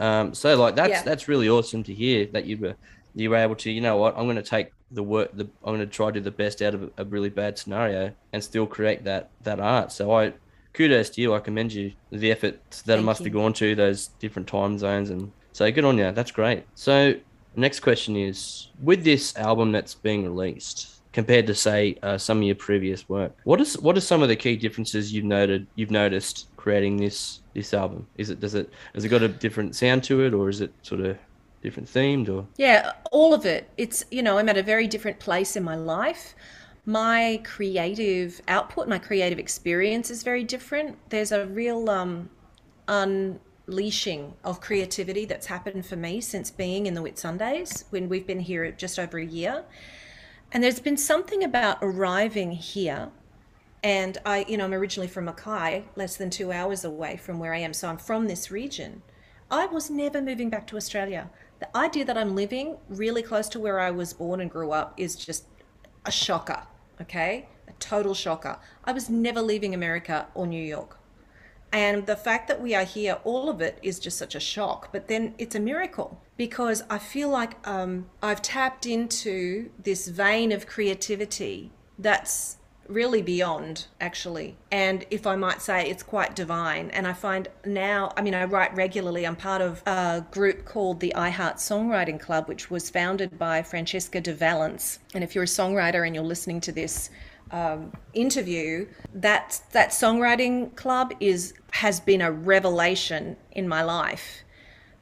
um, so like that's yeah. that's really awesome to hear that you were you were able to you know what I'm going to take the work the I'm going to try to do the best out of a really bad scenario and still create that that art. So I kudos to you. I commend you the effort that Thank must you. have gone to those different time zones and so good on you. That's great. So next question is with this album that's being released compared to say uh, some of your previous work what is what are some of the key differences you've noted you've noticed creating this this album is it does it has it got a different sound to it or is it sort of different themed or? Yeah all of it. It's you know i'm at a very different place in my life. My creative output my creative experience is very different. There's a real um unleashing of creativity that's happened for me since being in the Whitsundays when we've been here just over a year. And there's been something about arriving here and i you know i'm originally from mackay less than two hours away from where i am so i'm from this region. I was never moving back to australia the idea that I'm living really close to where I was born and grew up is just a shocker, okay? A total shocker. I was never leaving America or New York. And the fact that we are here, all of it is just such a shock. But then it's a miracle because I feel like um, I've tapped into this vein of creativity that's really beyond actually. And if i might say it's quite divine. And i find now i mean i write regularly. I'm part of a group called the i heart songwriting club which was founded by francesca de valence. And if you're a songwriter and you're listening to this um, interview that that songwriting club is has been a revelation in my life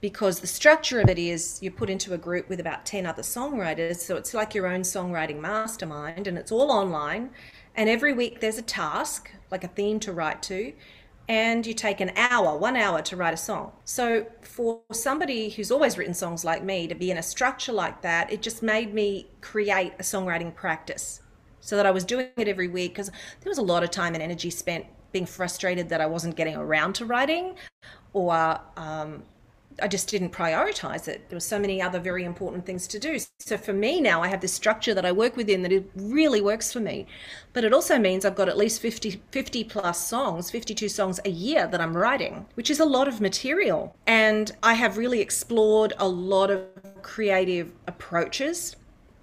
because the structure of it is you're put into a group with about 10 other songwriters. So it's like your own songwriting mastermind and it's all online and every week there's a task like a theme to write to and you take an hour one hour to write a song. So for somebody who's always written songs like me to be in a structure like that it just made me create a songwriting practice so that I was doing it every week because there was a lot of time and energy spent being frustrated that I wasn't getting around to writing or um, I just didn't prioritize it. There were so many other very important things to do. So for me now, I have this structure that I work within that it really works for me. But it also means I've got at least 50, 50 plus songs, 52 songs a year that I'm writing, which is a lot of material. And I have really explored a lot of creative approaches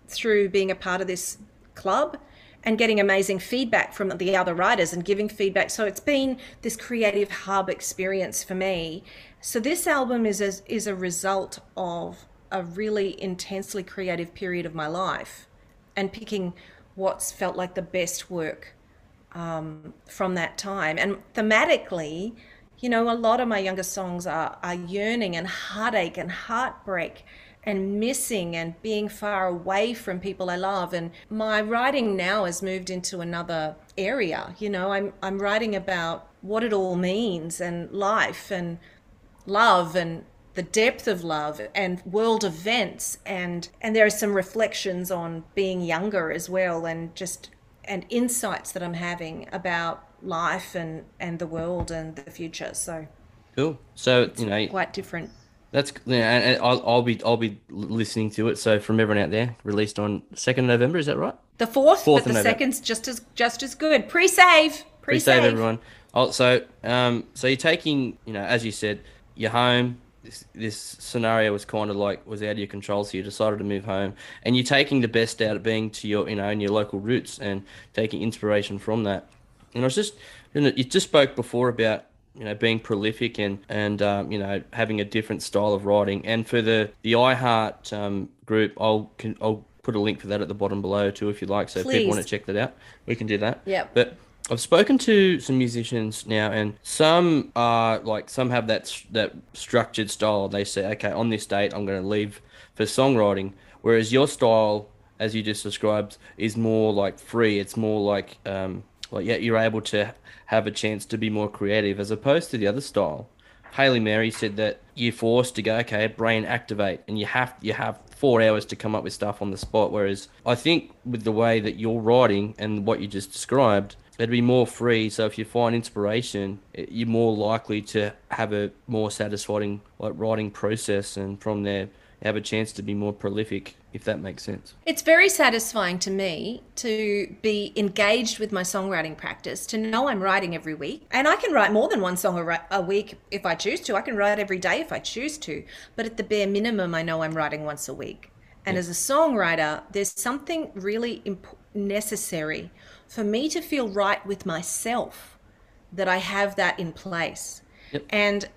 through being a part of this club and getting amazing feedback from the other writers and giving feedback. So it's been this creative hub experience for me. So this album is a, is a result of a really intensely creative period of my life and picking what's felt like the best work um, from that time. And thematically, you know, a lot of my younger songs are, are yearning and heartache and heartbreak and missing and being far away from people I love. And my writing now has moved into another area. You know, I'm I'm writing about what it all means and life and love and the depth of love and world events and and there are some reflections on being younger as well and just and insights that I'm having about life and and the world and the future so cool so you know quite different that's yeah, and I'll, I'll be I'll be listening to it. So from everyone out there, released on second November, is that right? The fourth, fourth but the second's just as just as good. Pre-save, pre-save, pre-save everyone. Also, um, so you're taking, you know, as you said, you're home. This, this scenario was kind of like was out of your control, so you decided to move home, and you're taking the best out of being to your, you know, in your local roots and taking inspiration from that. And I was just, you, know, you just spoke before about you know, being prolific and and um, you know having a different style of writing. And for the the iHeart um, group, I'll can, I'll put a link for that at the bottom below too if you'd like. So Please. if people want to check that out, we can do that. Yeah. But I've spoken to some musicians now, and some are like some have that that structured style. They say, okay, on this date, I'm going to leave for songwriting. Whereas your style, as you just described, is more like free. It's more like um, like yet you're able to have a chance to be more creative as opposed to the other style. Hayley Mary said that you're forced to go, okay, brain activate, and you have you have four hours to come up with stuff on the spot. Whereas I think with the way that you're writing and what you just described, it'd be more free. So if you find inspiration, you're more likely to have a more satisfying like writing process, and from there have a chance to be more prolific, if that makes sense. It's very satisfying to me to be engaged with my songwriting practice, to know I'm writing every week. And I can write more than one song a, week if I choose to. I can write every day if I choose to. But at the bare minimum, I know I'm writing once a week. And yeah. as a songwriter, there's something really imp- necessary for me to feel right with myself that I have that in place. Yep. And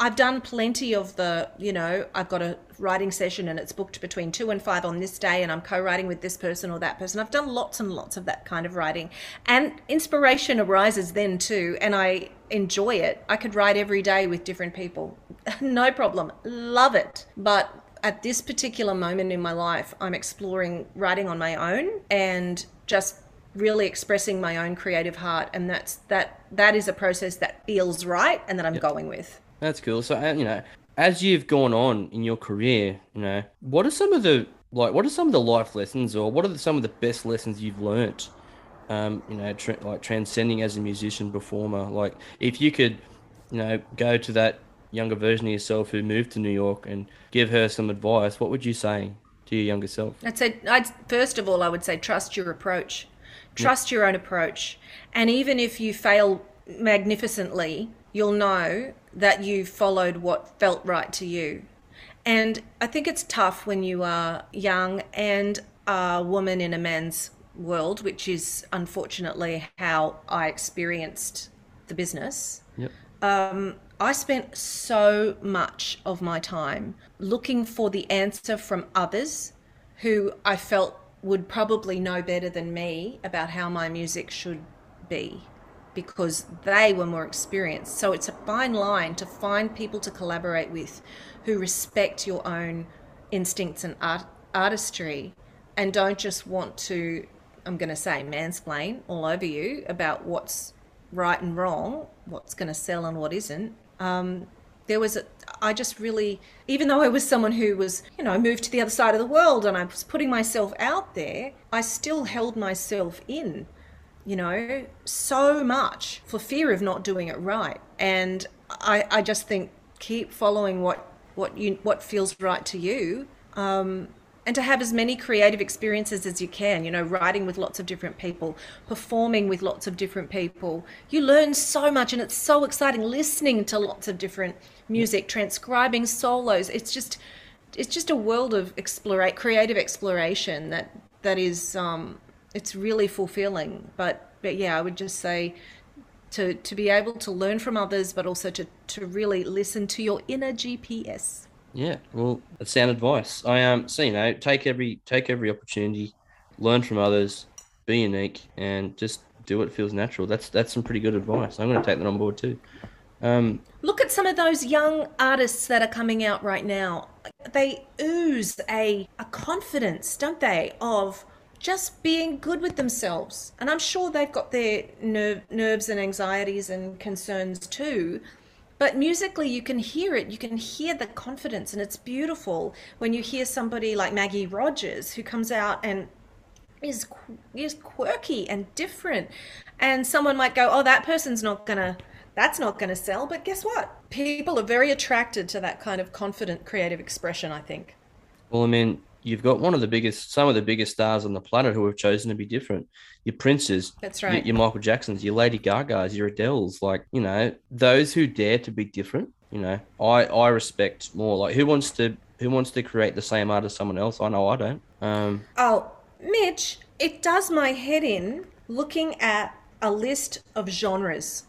I've done plenty of the, you know, I've got a writing session and it's booked between two and five on this day and I'm co writing with this person or that person. I've done lots and lots of that kind of writing. And inspiration arises then too. And I enjoy it. I could write every day with different people. *laughs* no problem. Love it. But at this particular moment in my life, I'm exploring writing on my own and just really expressing my own creative heart and that's that that is a process that feels right and that I'm yep. going with. That's cool. So, you know, as you've gone on in your career, you know, what are some of the like what are some of the life lessons or what are the, some of the best lessons you've learnt um, you know tra- like transcending as a musician performer? Like if you could you know go to that younger version of yourself who moved to new york and give her some advice what would you say to your younger self? I'd say I'd, first of all i would say trust your approach. Trust your own approach. And even if you fail magnificently you'll know that you followed what felt right to you. And I think it's tough when you are young and a woman in a man's world, which is unfortunately how I experienced the business. Yep. Um, I spent so much of my time looking for the answer from others who I felt would probably know better than me about how my music should be because they were more experienced. So it's a fine line to find people to collaborate with who respect your own instincts and art, artistry and don't just want to, I'm going to say, mansplain all over you about what's right and wrong, what's going to sell and what isn't. Um, there was a, I just really, even though I was someone who was, you know, moved to the other side of the world and I was putting myself out there, I still held myself in, you know, so much for fear of not doing it right. And I, I just think keep following what, what you, what feels right to you. Um, and to have as many creative experiences as you can you know writing with lots of different people performing with lots of different people you learn so much and it's so exciting listening to lots of different music transcribing solos it's just it's just a world of explore creative exploration that that is um it's really fulfilling but but yeah i would just say to to be able to learn from others but also to to really listen to your inner gps yeah, well, that's sound advice. I um, so you know, take every take every opportunity, learn from others, be unique, and just do what feels natural. That's that's some pretty good advice. I'm going to take that on board too. Um, Look at some of those young artists that are coming out right now. They ooze a a confidence, don't they, of just being good with themselves. And I'm sure they've got their nerve, nerves and anxieties and concerns too. But musically, you can hear it. You can hear the confidence, and it's beautiful when you hear somebody like Maggie Rogers who comes out and is is quirky and different. And someone might go, "Oh, that person's not gonna." That's not to sell, but guess what? People are very attracted to that kind of confident creative expression, I think. Well, I mean, you've got one of the biggest, some of the biggest stars on the planet who have chosen to be different. Your Princes, that's right. Your, your Michael Jacksons, your Lady Gagas, your Adeles, like you know, those who dare to be different. You know, I I respect more. Like who wants to who wants to create the same art as someone else? I know I don't. Um, oh, Mitch, it does my head in looking at a list of genres.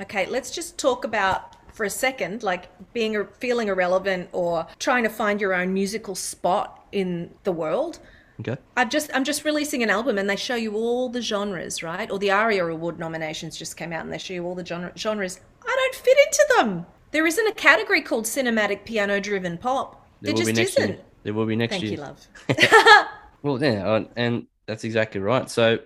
Okay, let's just talk about for a second, like being feeling irrelevant or trying to find your own musical spot in the world. Okay. I've just I'm just releasing an album and they show you all the genres, right? Or the ARIA Award nominations just came out and they show you all the genre, genres. I don't fit into them. There isn't a category called cinematic piano driven pop. There, there just isn't. Year. There will be next Thank year. Thank you, love. *laughs* well, yeah, uh, and that's exactly right. So,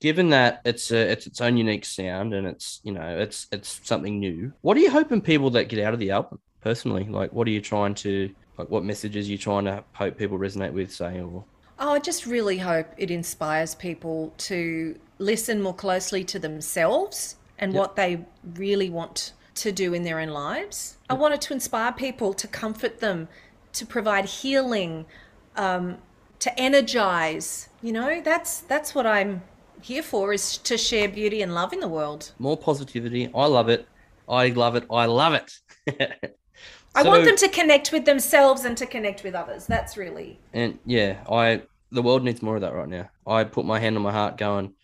given that it's a, it's its own unique sound and it's you know it's it's something new, what are you hoping people that get out of the album personally? Like, what are you trying to like? What messages are you trying to hope people resonate with, say, or Oh, I just really hope it inspires people to listen more closely to themselves and yep. what they really want to do in their own lives. Yep. I wanted to inspire people to comfort them, to provide healing, um, to energize. You know, that's that's what I'm here for is to share beauty and love in the world. More positivity. I love it. I love it. I love it. *laughs* I want them to connect with themselves and to connect with others. That's really and yeah, I the world needs more of that right now. I put my hand on my heart, going,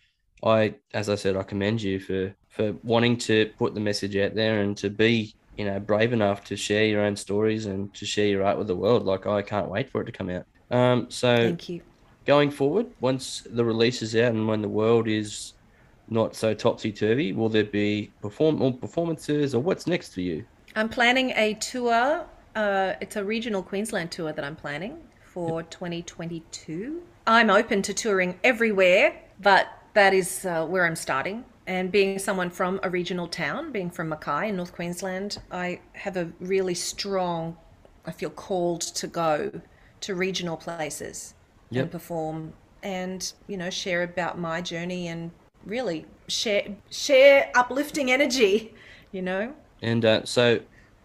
I as I said, I commend you for for wanting to put the message out there and to be you know brave enough to share your own stories and to share your art with the world. Like I can't wait for it to come out. Um, so thank you. Going forward, once the release is out and when the world is not so topsy turvy, will there be perform or performances or what's next for you? I'm planning a tour. Uh, it's a regional Queensland tour that I'm planning for 2022. I'm open to touring everywhere, but that is uh, where I'm starting. And being someone from a regional town, being from Mackay in North Queensland, I have a really strong, I feel called to go to regional places yep. and perform and, you know, share about my journey and really share share uplifting energy, you know. And uh, so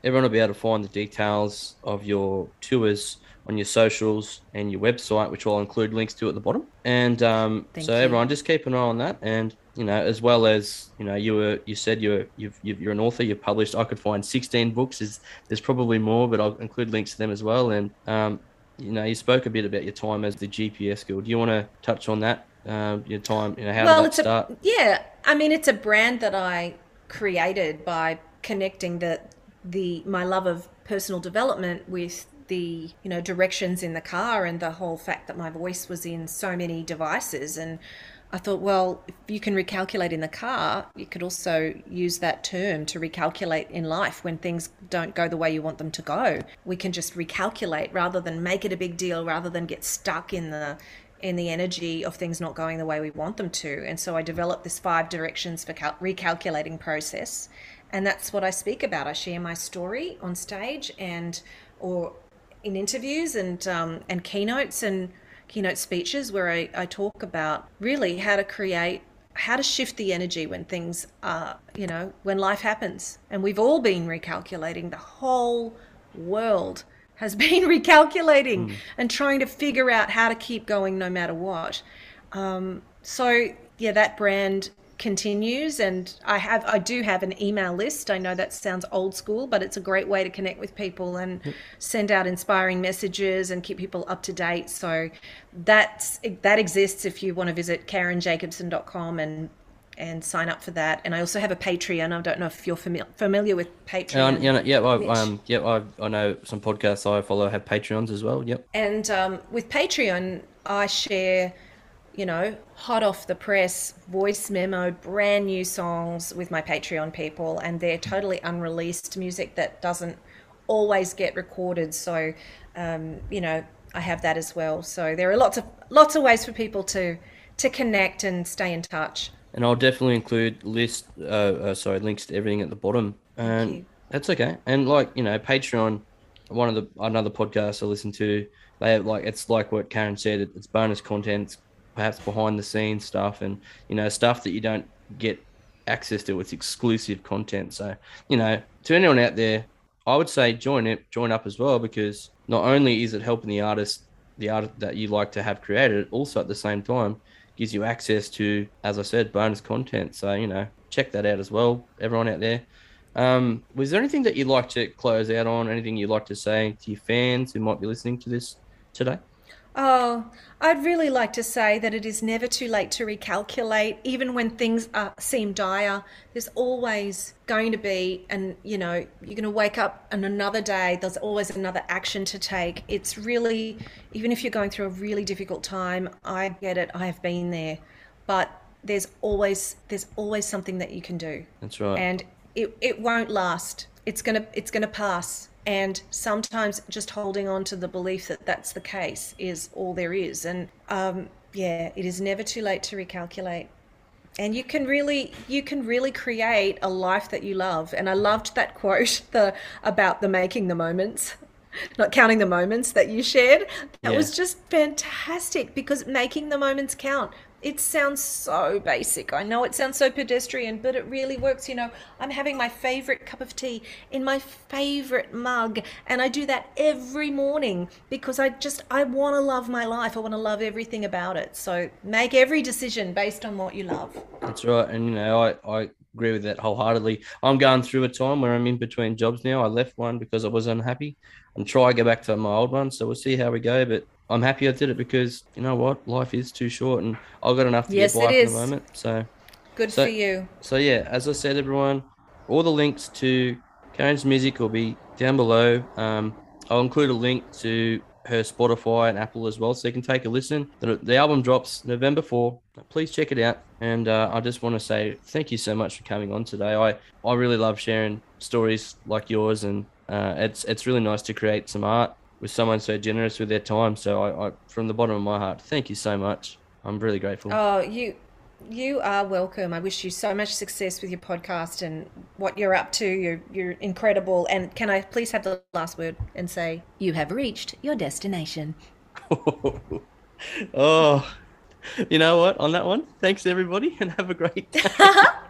everyone will be able to find the details of your tours on your socials and your website, which I'll include links to at the bottom. And um, so you. everyone, just keep an eye on that. And you know, as well as you know, you were you said you're you've, you're an author. You've published. I could find 16 books. Is there's probably more, but I'll include links to them as well. And um, you know, you spoke a bit about your time as the GPS Girl. Do you want to touch on that um, your time? You know, how well, did that start? a yeah. I mean, it's a brand that I created by connecting the the my love of personal development with the you know directions in the car and the whole fact that my voice was in so many devices and I thought, well, if you can recalculate in the car, you could also use that term to recalculate in life when things don't go the way you want them to go. We can just recalculate rather than make it a big deal, rather than get stuck in the in the energy of things not going the way we want them to. And so I developed this five directions for cal- recalculating process, and that's what I speak about. I share my story on stage and or in interviews and um, and keynotes and keynote speeches where I, I talk about really how to create how to shift the energy when things are you know when life happens. And we've all been recalculating. The whole world has *laughs* been recalculating mm. and trying to figure out how to keep going no matter what. Um, so yeah that brand continues and i have i do have an email list i know that sounds old school but it's a great way to connect with people and send out inspiring messages and keep people up to date so that's that exists if you want to visit karenjacobsen.com and and sign up for that. And I also have a Patreon. I don't know if you're familiar familiar with Patreon. Yeah, yeah, I, um, yeah, I, I know some podcasts I follow have Patreons as well. Yep. And um, with Patreon, I share you know, hot off the press voice memo, brand new songs with my Patreon people, and they're totally unreleased music that doesn't always get recorded. So, um, you know, I have that as well. So there are lots of lots of ways for people to to connect and stay in touch. And I'll definitely include list, uh, uh, sorry, links to everything at the bottom. And that's okay. And like you know, Patreon, one of the another podcast I listen to, they have like it's like what Karen said. It's bonus content, perhaps behind the scenes stuff and you know stuff that you don't get access to it's exclusive content. So you know to anyone out there i would say join it join up as well because not only is it helping the artist the art that you like to have created also at the same time gives you access to as i said bonus content. So you know check that out as well everyone out there. Um, was there anything that you'd like to close out on? Anything you'd like to say to your fans who might be listening to this today? Oh, I'd really like to say that it is never too late to recalculate, even when things are, seem dire. There's always going to be, and you know, you're going to wake up on another day. There's always another action to take. It's really, even if you're going through a really difficult time, I get it. I have been there, but there's always there's always something that you can do. That's right. And it, it won't last. It's gonna it's gonna pass. And sometimes just holding on to the belief that that's the case is all there is. And um, yeah it is never too late to recalculate. And you can really you can really create a life that you love. And i loved that quote *laughs* the about the making the moments *laughs* not counting the moments that you shared. That yeah. was just fantastic because making the moments count it sounds so basic. I know it sounds so pedestrian, but it really works. You know, I'm having my favorite cup of tea in my favorite mug, and I do that every morning because I just I want to love my life. I want to love everything about it. So make every decision based on what you love. That's right, and you know, I I agree with that wholeheartedly. I'm going through a time where I'm in between jobs now. I left one because I was unhappy. and try to go back to my old one. So we'll see how we go, but I'm happy I did it because you know what, life is too short, and I've got enough to yes, get by at the moment. So good so, for you. So yeah, as I said, everyone, all the links to Karen's music will be down below. Um, I'll include a link to her Spotify and Apple as well, so you can take a listen. The, the album drops November 4. Please check it out. And uh, I just want to say thank you so much for coming on today. I, I really love sharing stories like yours, and uh, it's it's really nice to create some art with someone so generous with their time. So I, I, from the bottom of my heart, thank you so much. I'm really grateful. Oh, you, you are welcome. I wish you so much success with your podcast and what you're up to. You're, you're incredible. And can I please have the last word and say you have reached your destination. *laughs* oh, you know what? On that one, thanks everybody, *laughs* and have a great day. *laughs*